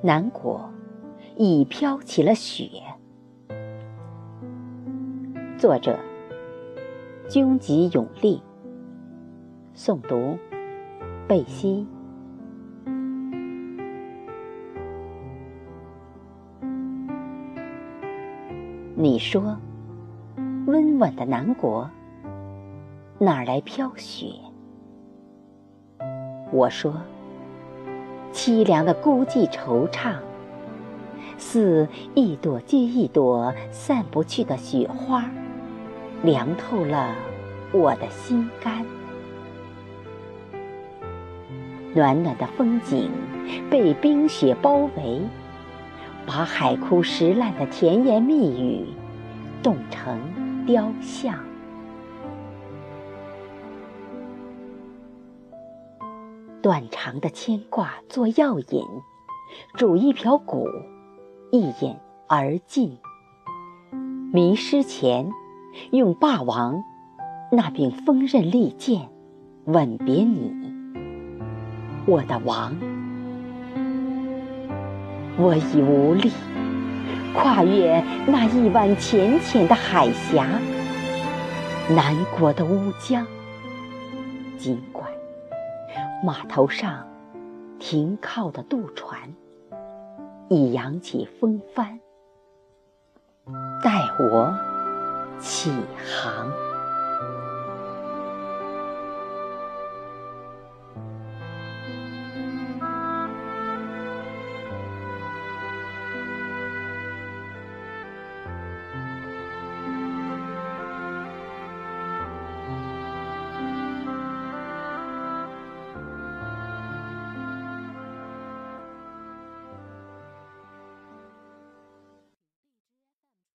南国已飘起了雪。作者：军吉永利。诵读：贝西。你说，温婉的南国哪儿来飘雪？我说，凄凉的孤寂惆怅，似一朵接一朵散不去的雪花，凉透了我的心肝。暖暖的风景被冰雪包围。把海枯石烂的甜言蜜语冻成雕像，断肠的牵挂做药引，煮一瓢骨，一饮而尽。迷失前，用霸王那柄锋刃利剑吻别你，我的王。我已无力跨越那一湾浅浅的海峡，南国的乌江。尽管码头上停靠的渡船已扬起风帆，载我起航。